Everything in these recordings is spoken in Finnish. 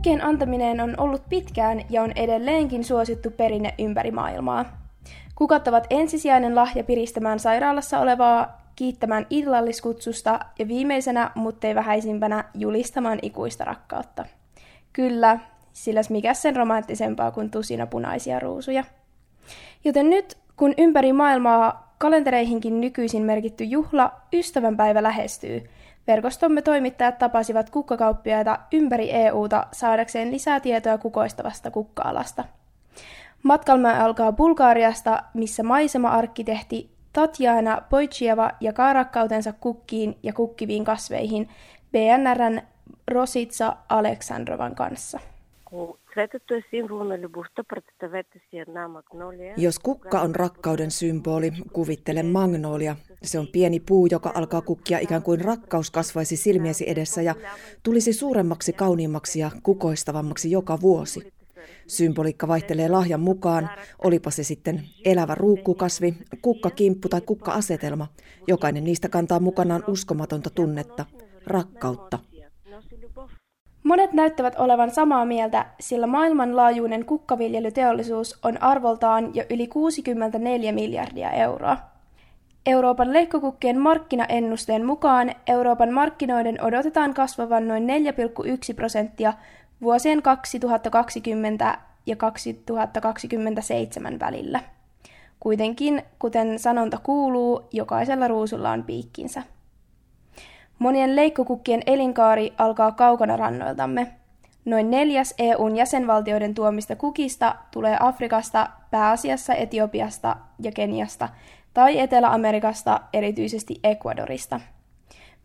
Kukkien antaminen on ollut pitkään ja on edelleenkin suosittu perinne ympäri maailmaa. Kukat ovat ensisijainen lahja piristämään sairaalassa olevaa, kiittämään illalliskutsusta ja viimeisenä, mutta ei vähäisimpänä, julistamaan ikuista rakkautta. Kyllä, sillä mikä sen romanttisempaa kuin tusina punaisia ruusuja. Joten nyt, kun ympäri maailmaa kalentereihinkin nykyisin merkitty juhla, ystävänpäivä lähestyy, verkostomme toimittajat tapasivat kukkakauppiaita ympäri EUta saadakseen lisää tietoa kukoistavasta kukka-alasta. Matkalma alkaa Bulgaariasta, missä maisema-arkkitehti Tatjana Poitsieva jakaa rakkautensa kukkiin ja kukkiviin kasveihin BNRn Rositsa Aleksandrovan kanssa. Jos kukka on rakkauden symboli, kuvittele magnolia. Se on pieni puu, joka alkaa kukkia ikään kuin rakkaus kasvaisi silmiesi edessä ja tulisi suuremmaksi, kauniimmaksi ja kukoistavammaksi joka vuosi. Symboliikka vaihtelee lahjan mukaan, olipa se sitten elävä ruukkukasvi, kukkakimppu tai kukka-asetelma. Jokainen niistä kantaa mukanaan uskomatonta tunnetta, rakkautta. Monet näyttävät olevan samaa mieltä, sillä maailmanlaajuinen kukkaviljelyteollisuus on arvoltaan jo yli 64 miljardia euroa. Euroopan leikkokukkien markkinaennusteen mukaan Euroopan markkinoiden odotetaan kasvavan noin 4,1 prosenttia vuosien 2020 ja 2027 välillä. Kuitenkin, kuten sanonta kuuluu, jokaisella ruusulla on piikkinsä. Monien leikkokukkien elinkaari alkaa kaukana rannoiltamme. Noin neljäs EUn jäsenvaltioiden tuomista kukista tulee Afrikasta, pääasiassa Etiopiasta ja Keniasta, tai Etelä-Amerikasta, erityisesti Ecuadorista.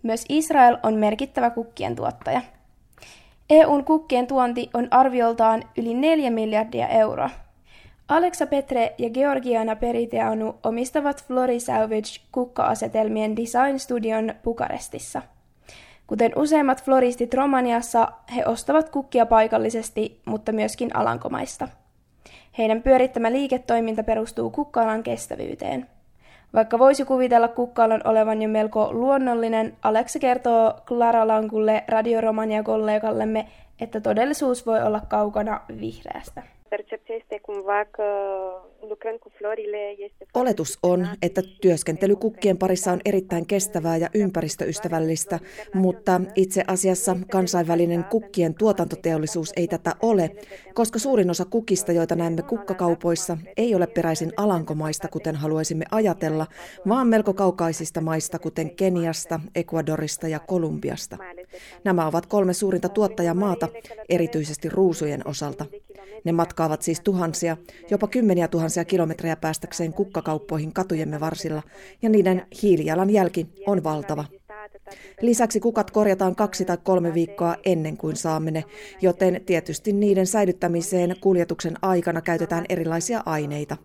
Myös Israel on merkittävä kukkien tuottaja. EUn kukkien tuonti on arvioltaan yli 4 miljardia euroa. Alexa Petre ja Georgiana Periteanu omistavat Flori Salvage kukka-asetelmien design-studion Bukarestissa. Kuten useimmat floristit Romaniassa, he ostavat kukkia paikallisesti, mutta myöskin Alankomaista. Heidän pyörittämä liiketoiminta perustuu kukka kestävyyteen. Vaikka voisi kuvitella kukkaalan olevan jo melko luonnollinen, Alexa kertoo Clara Lankulle radioromania-kollegallemme, että todellisuus voi olla kaukana vihreästä. Oletus on, että työskentely kukkien parissa on erittäin kestävää ja ympäristöystävällistä, mutta itse asiassa kansainvälinen kukkien tuotantoteollisuus ei tätä ole, koska suurin osa kukista, joita näemme kukkakaupoissa, ei ole peräisin Alankomaista, kuten haluaisimme ajatella, vaan melko kaukaisista maista, kuten Keniasta, Ecuadorista ja Kolumbiasta. Nämä ovat kolme suurinta tuottajamaata, erityisesti ruusujen osalta. Ne matkaavat siis tuhansia, jopa kymmeniä tuhansia kilometrejä päästäkseen kukkakauppoihin katujemme varsilla, ja niiden hiilijalanjälki on valtava. Lisäksi kukat korjataan kaksi tai kolme viikkoa ennen kuin saamme ne, joten tietysti niiden säilyttämiseen kuljetuksen aikana käytetään erilaisia aineita.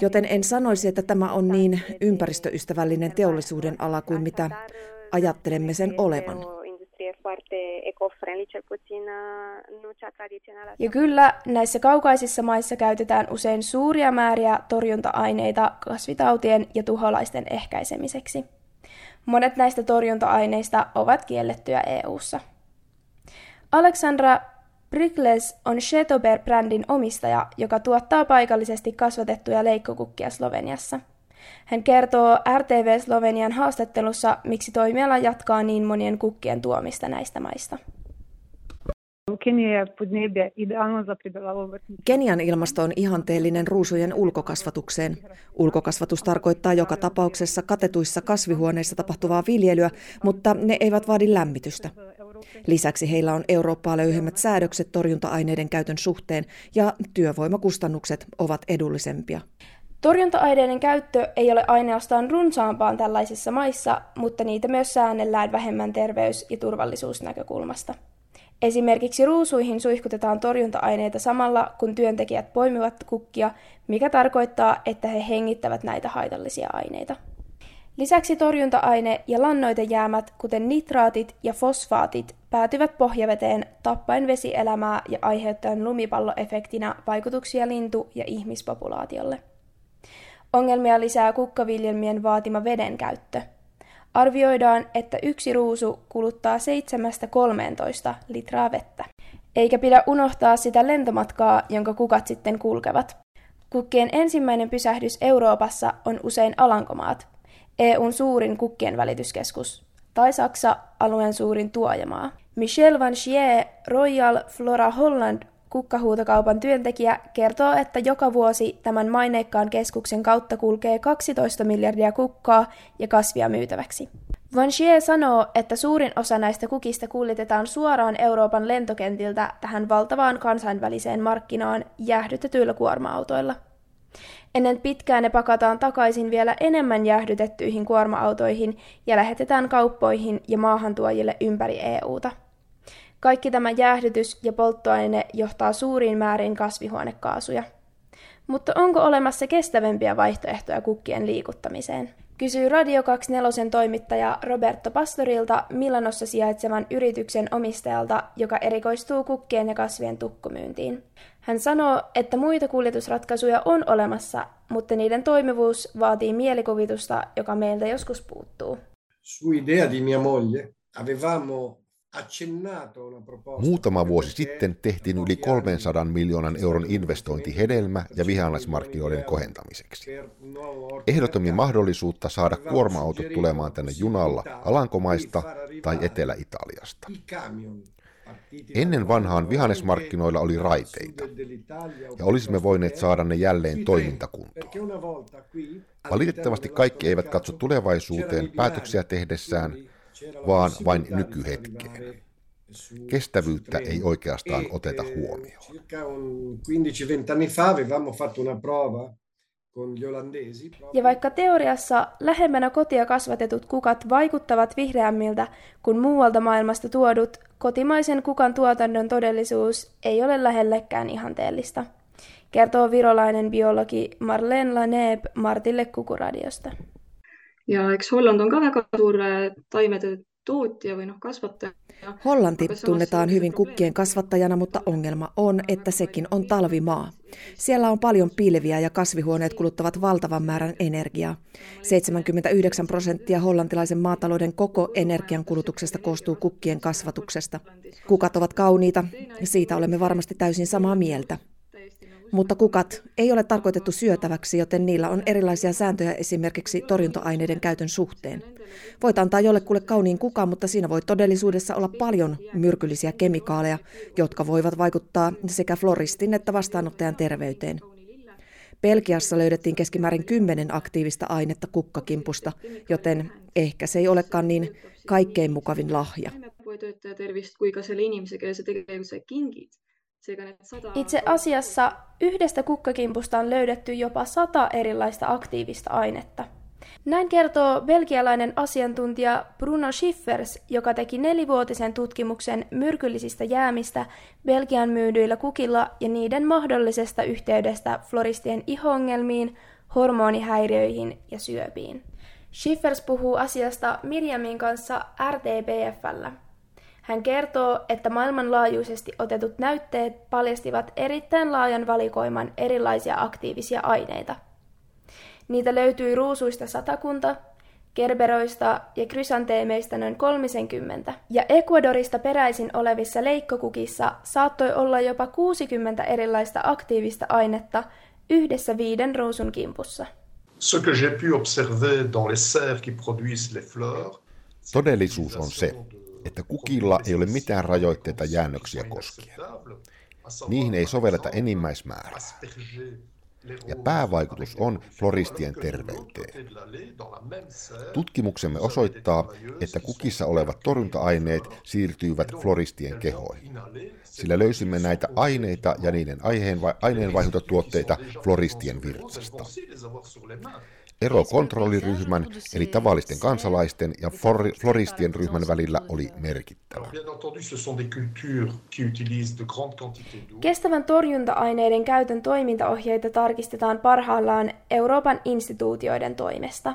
Joten en sanoisi, että tämä on niin ympäristöystävällinen teollisuuden ala kuin mitä ajattelemme sen olevan foarte eco-friendly, cel puțin nu cea tradițională. Ja kyllä, näissä kaukaisissa maissa käytetään usein suuria määriä torjunta-aineita kasvitautien ja tuholaisten ehkäisemiseksi. Monet näistä torjunta-aineista ovat kiellettyjä EU:ssa. Alexandra Brikles on Chetober-brändin omistaja, joka tuottaa paikallisesti kasvatettuja leikkokukkia Sloveniassa – hän kertoo RTV Slovenian haastattelussa, miksi toimiala jatkaa niin monien kukkien tuomista näistä maista. Kenian ilmasto on ihanteellinen ruusujen ulkokasvatukseen. Ulkokasvatus tarkoittaa joka tapauksessa katetuissa kasvihuoneissa tapahtuvaa viljelyä, mutta ne eivät vaadi lämmitystä. Lisäksi heillä on Eurooppaa löyhemmät säädökset torjunta-aineiden käytön suhteen ja työvoimakustannukset ovat edullisempia. Torjunta-aineiden käyttö ei ole ainoastaan runsaampaan tällaisissa maissa, mutta niitä myös säännellään vähemmän terveys- ja turvallisuusnäkökulmasta. Esimerkiksi ruusuihin suihkutetaan torjunta-aineita samalla, kun työntekijät poimivat kukkia, mikä tarkoittaa, että he hengittävät näitä haitallisia aineita. Lisäksi torjunta-aine- ja lannoitejäämät, kuten nitraatit ja fosfaatit, päätyvät pohjaveteen tappaen vesielämää ja aiheuttaen lumipalloefektinä vaikutuksia lintu- ja ihmispopulaatiolle. Ongelmia lisää kukkaviljelmien vaatima veden käyttö. Arvioidaan, että yksi ruusu kuluttaa 7-13 litraa vettä. Eikä pidä unohtaa sitä lentomatkaa, jonka kukat sitten kulkevat. Kukkien ensimmäinen pysähdys Euroopassa on usein Alankomaat, EUn suurin kukkien välityskeskus, tai Saksa, alueen suurin tuojamaa. Michel Van Chier, Royal Flora Holland kukkahuutokaupan työntekijä, kertoo, että joka vuosi tämän maineikkaan keskuksen kautta kulkee 12 miljardia kukkaa ja kasvia myytäväksi. Vanchier sanoo, että suurin osa näistä kukista kuljetetaan suoraan Euroopan lentokentiltä tähän valtavaan kansainväliseen markkinaan jäähdytetyillä kuorma-autoilla. Ennen pitkään ne pakataan takaisin vielä enemmän jäähdytettyihin kuorma-autoihin ja lähetetään kauppoihin ja maahantuojille ympäri EUta. Kaikki tämä jäähdytys ja polttoaine johtaa suuriin määrin kasvihuonekaasuja. Mutta onko olemassa kestävämpiä vaihtoehtoja kukkien liikuttamiseen? Kysyy Radio 24 toimittaja Roberto Pastorilta Milanossa sijaitsevan yrityksen omistajalta, joka erikoistuu kukkien ja kasvien tukkumyyntiin. Hän sanoo, että muita kuljetusratkaisuja on olemassa, mutta niiden toimivuus vaatii mielikuvitusta, joka meiltä joskus puuttuu. Su idea di mia moglie avevamo Muutama vuosi sitten tehtiin yli 300 miljoonan euron investointi hedelmä- ja vihannesmarkkinoiden kohentamiseksi. Ehdotomme mahdollisuutta saada kuorma-autot tulemaan tänne junalla Alankomaista tai Etelä-Italiasta. Ennen vanhaan vihannesmarkkinoilla oli raiteita, ja olisimme voineet saada ne jälleen toimintakuntoon. Valitettavasti kaikki eivät katso tulevaisuuteen päätöksiä tehdessään, vaan vain nykyhetkeen. Kestävyyttä ei oikeastaan oteta huomioon. Ja vaikka teoriassa lähemmänä kotia kasvatetut kukat vaikuttavat vihreämmiltä kuin muualta maailmasta tuodut, kotimaisen kukan tuotannon todellisuus ei ole lähellekään ihanteellista, kertoo virolainen biologi Marlene Laneeb Martille Kukuradiosta. Ja eks Holland on ka väga suur taimede tootja või noh, kasvataja. Hollanti tunnetaan hyvin kukkien kasvattajana, mutta ongelma on, että sekin on talvimaa. Siellä on paljon pilviä ja kasvihuoneet kuluttavat valtavan määrän energiaa. 79 prosenttia hollantilaisen maatalouden koko energiankulutuksesta koostuu kukkien kasvatuksesta. Kukat ovat kauniita, siitä olemme varmasti täysin samaa mieltä. Mutta kukat ei ole tarkoitettu syötäväksi, joten niillä on erilaisia sääntöjä esimerkiksi torjuntoaineiden käytön suhteen. Voit antaa jollekulle kauniin kukan, mutta siinä voi todellisuudessa olla paljon myrkyllisiä kemikaaleja, jotka voivat vaikuttaa sekä floristin että vastaanottajan terveyteen. Belgiassa löydettiin keskimäärin kymmenen aktiivista ainetta kukkakimpusta, joten ehkä se ei olekaan niin kaikkein mukavin lahja. Itse asiassa yhdestä kukkakimpusta on löydetty jopa sata erilaista aktiivista ainetta. Näin kertoo belgialainen asiantuntija Bruno Schiffers, joka teki nelivuotisen tutkimuksen myrkyllisistä jäämistä Belgian myydyillä kukilla ja niiden mahdollisesta yhteydestä floristien ihongelmiin, hormonihäiriöihin ja syöpiin. Schiffers puhuu asiasta Mirjamin kanssa RTBFllä. Hän kertoo, että maailmanlaajuisesti otetut näytteet paljastivat erittäin laajan valikoiman erilaisia aktiivisia aineita. Niitä löytyi ruusuista satakunta, kerberoista ja krysanteemeista noin 30, ja Ecuadorista peräisin olevissa leikkokukissa saattoi olla jopa 60 erilaista aktiivista ainetta yhdessä viiden ruusun kimpussa. Ce que j'ai pu observer dans les serres qui produisent les fleurs, Todellisuus on se, että kukilla ei ole mitään rajoitteita jäännöksiä koskien. Niihin ei sovelleta enimmäismäärää. Ja päävaikutus on floristien terveyteen. Tutkimuksemme osoittaa, että kukissa olevat torjunta-aineet siirtyivät floristien kehoihin. Sillä löysimme näitä aineita ja niiden aineenvaihduntuotteita floristien virtsasta. Ero kontrolliryhmän, eli tavallisten kansalaisten ja floristien ryhmän välillä oli merkittävä. Kestävän torjunta-aineiden käytön toimintaohjeita tarkistetaan parhaillaan Euroopan instituutioiden toimesta.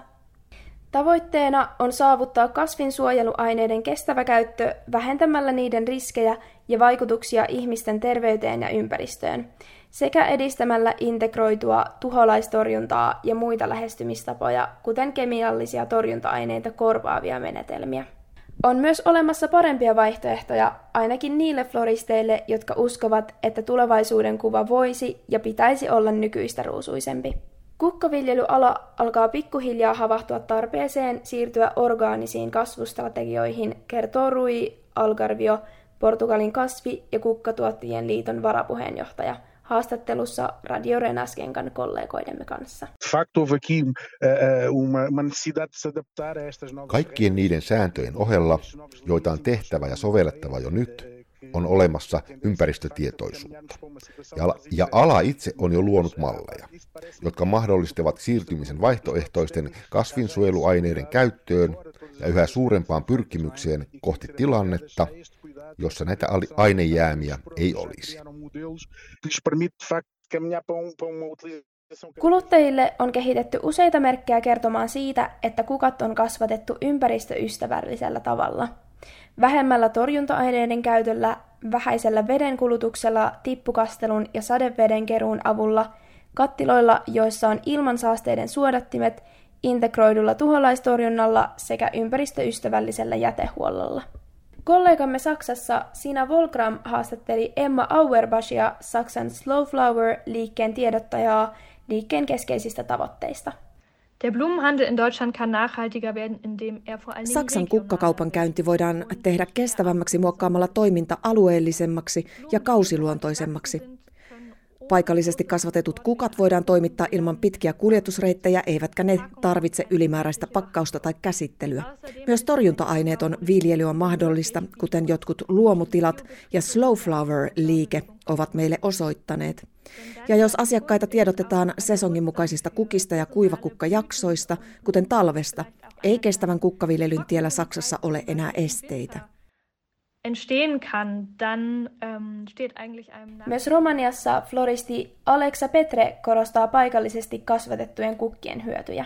Tavoitteena on saavuttaa kasvinsuojeluaineiden kestävä käyttö vähentämällä niiden riskejä ja vaikutuksia ihmisten terveyteen ja ympäristöön, sekä edistämällä integroitua tuholaistorjuntaa ja muita lähestymistapoja, kuten kemiallisia torjunta-aineita korvaavia menetelmiä. On myös olemassa parempia vaihtoehtoja, ainakin niille floristeille, jotka uskovat, että tulevaisuuden kuva voisi ja pitäisi olla nykyistä ruusuisempi. Kukkaviljelyala alkaa pikkuhiljaa havahtua tarpeeseen siirtyä orgaanisiin kasvustrategioihin, kertoo Rui Algarvio, Portugalin kasvi- ja kukkatuottajien liiton varapuheenjohtaja, haastattelussa Radio Renaskenkan kollegoidemme kanssa. Eh, eh, Kaikkien niiden sääntöjen ohella, joita on tehtävä ja sovellettava jo nyt, on olemassa ympäristötietoisuutta. Ja, ja ala itse on jo luonut malleja, jotka mahdollistavat siirtymisen vaihtoehtoisten kasvinsuojeluaineiden käyttöön ja yhä suurempaan pyrkimykseen kohti tilannetta, jossa näitä ainejäämiä ei olisi. Kuluttajille on kehitetty useita merkkejä kertomaan siitä, että kukat on kasvatettu ympäristöystävällisellä tavalla. Vähemmällä torjunta-aineiden käytöllä, vähäisellä vedenkulutuksella, tippukastelun ja sadeveden keruun avulla, kattiloilla, joissa on ilmansaasteiden suodattimet, integroidulla tuholaistorjunnalla sekä ympäristöystävällisellä jätehuollolla. Kollegamme Saksassa Sina Volkram haastatteli Emma Auerbachia Saksan Slow Flower-liikkeen tiedottajaa liikkeen keskeisistä tavoitteista. Der Blumenhandel in Deutschland kann nachhaltiger werden, indem er vor Saksan kukkakaupan käynti voidaan tehdä kestävämmäksi muokkaamalla toiminta alueellisemmaksi ja kausiluontoisemmaksi. Paikallisesti kasvatetut kukat voidaan toimittaa ilman pitkiä kuljetusreittejä, eivätkä ne tarvitse ylimääräistä pakkausta tai käsittelyä. Myös torjunta-aineet on viljely on mahdollista, kuten jotkut luomutilat ja Slow Flower-liike ovat meille osoittaneet. Ja jos asiakkaita tiedotetaan sesongin mukaisista kukista ja kuivakukkajaksoista, kuten talvesta, ei kestävän kukkaviljelyn tiellä Saksassa ole enää esteitä entstehen kann, dann ähm, steht eigentlich einem Myös Romaniassa floristi Alexa Petre korostaa paikallisesti kasvatettujen kukkien hyötyjä.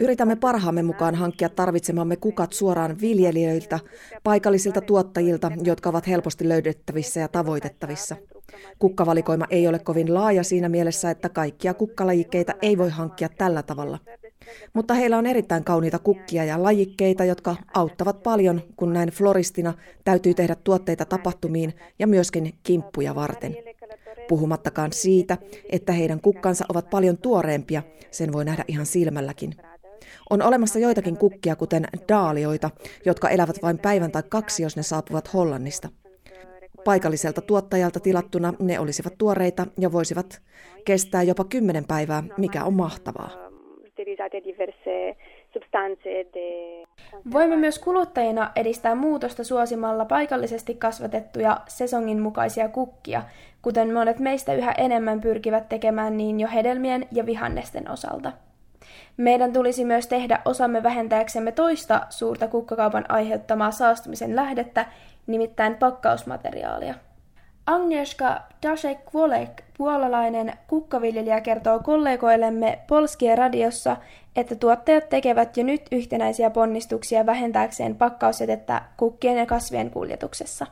Yritämme parhaamme mukaan hankkia tarvitsemamme kukat suoraan viljelijöiltä, paikallisilta tuottajilta, jotka ovat helposti löydettävissä ja tavoitettavissa. Kukkavalikoima ei ole kovin laaja siinä mielessä, että kaikkia kukkalajikkeita ei voi hankkia tällä tavalla. Mutta heillä on erittäin kauniita kukkia ja lajikkeita, jotka auttavat paljon, kun näin floristina täytyy tehdä tuotteita tapahtumiin ja myöskin kimppuja varten. Puhumattakaan siitä, että heidän kukkansa ovat paljon tuoreempia, sen voi nähdä ihan silmälläkin. On olemassa joitakin kukkia, kuten daalioita, jotka elävät vain päivän tai kaksi, jos ne saapuvat Hollannista. Paikalliselta tuottajalta tilattuna ne olisivat tuoreita ja voisivat kestää jopa kymmenen päivää, mikä on mahtavaa utilizzate diverse substanze de... Voimme myös kuluttajina edistää muutosta suosimalla paikallisesti kasvatettuja sesongin mukaisia kukkia, kuten monet meistä yhä enemmän pyrkivät tekemään niin jo hedelmien ja vihannesten osalta. Meidän tulisi myös tehdä osamme vähentääksemme toista suurta kukkakaupan aiheuttamaa saastumisen lähdettä, nimittäin pakkausmateriaalia. Agnieszka Daszek-Wolek, puolalainen kukkaviljelijä, kertoo kollegoillemme Polskie radiossa, että tuottajat tekevät jo nyt yhtenäisiä ponnistuksia vähentääkseen pakkausjätettä kukkien ja kasvien kuljetuksessa.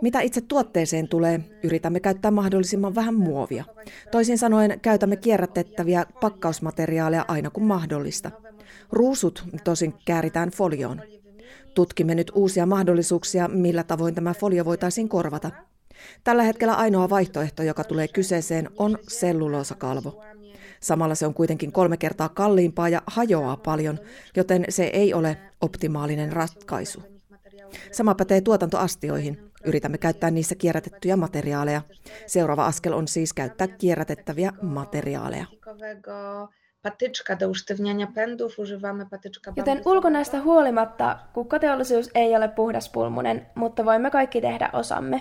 Mitä itse tuotteeseen tulee, yritämme käyttää mahdollisimman vähän muovia. Toisin sanoen käytämme kierrätettäviä pakkausmateriaaleja aina kun mahdollista. Ruusut tosin kääritään folioon. Tutkimme nyt uusia mahdollisuuksia, millä tavoin tämä folio voitaisiin korvata. Tällä hetkellä ainoa vaihtoehto, joka tulee kyseeseen, on selluloosakalvo. Samalla se on kuitenkin kolme kertaa kalliimpaa ja hajoaa paljon, joten se ei ole optimaalinen ratkaisu. Sama pätee tuotantoastioihin. Yritämme käyttää niissä kierrätettyjä materiaaleja. Seuraava askel on siis käyttää kierrätettäviä materiaaleja patyczka do usztywniania pędów, używamy patyczka Joten ulkonäöstä huolimatta kukkateollisuus ei ole puhdaspulmunen, mutta voimme kaikki tehdä osamme.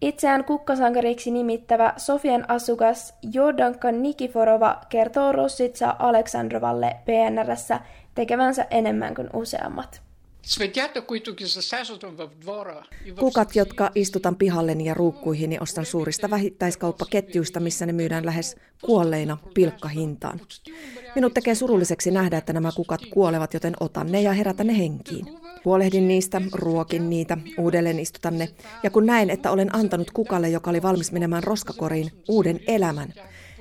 Itseään kukkasankariksi nimittävä Sofian asukas Jordanka Nikiforova kertoo Rossitsa Aleksandrovalle PNRssä tekevänsä enemmän kuin useammat. Kukat, jotka istutan pihalleni ja ruukkuihini, ostan suurista vähittäiskauppaketjuista, missä ne myydään lähes kuolleina pilkkahintaan. Minut tekee surulliseksi nähdä, että nämä kukat kuolevat, joten otan ne ja herätän ne henkiin. Huolehdin niistä, ruokin niitä, uudelleen istutan ne, ja kun näin, että olen antanut kukalle, joka oli valmis menemään roskakoriin, uuden elämän,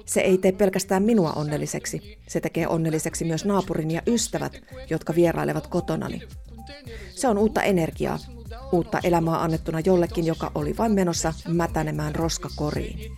Se ei tee pelkästään minua onnelliseksi, se tekee onnelliseksi myös naapurin ja ystävät, jotka vierailevat kotonani. Se on uutta energiaa, uutta elämää annettuna jollekin, joka oli vain menossa mätänemään roskakoriin.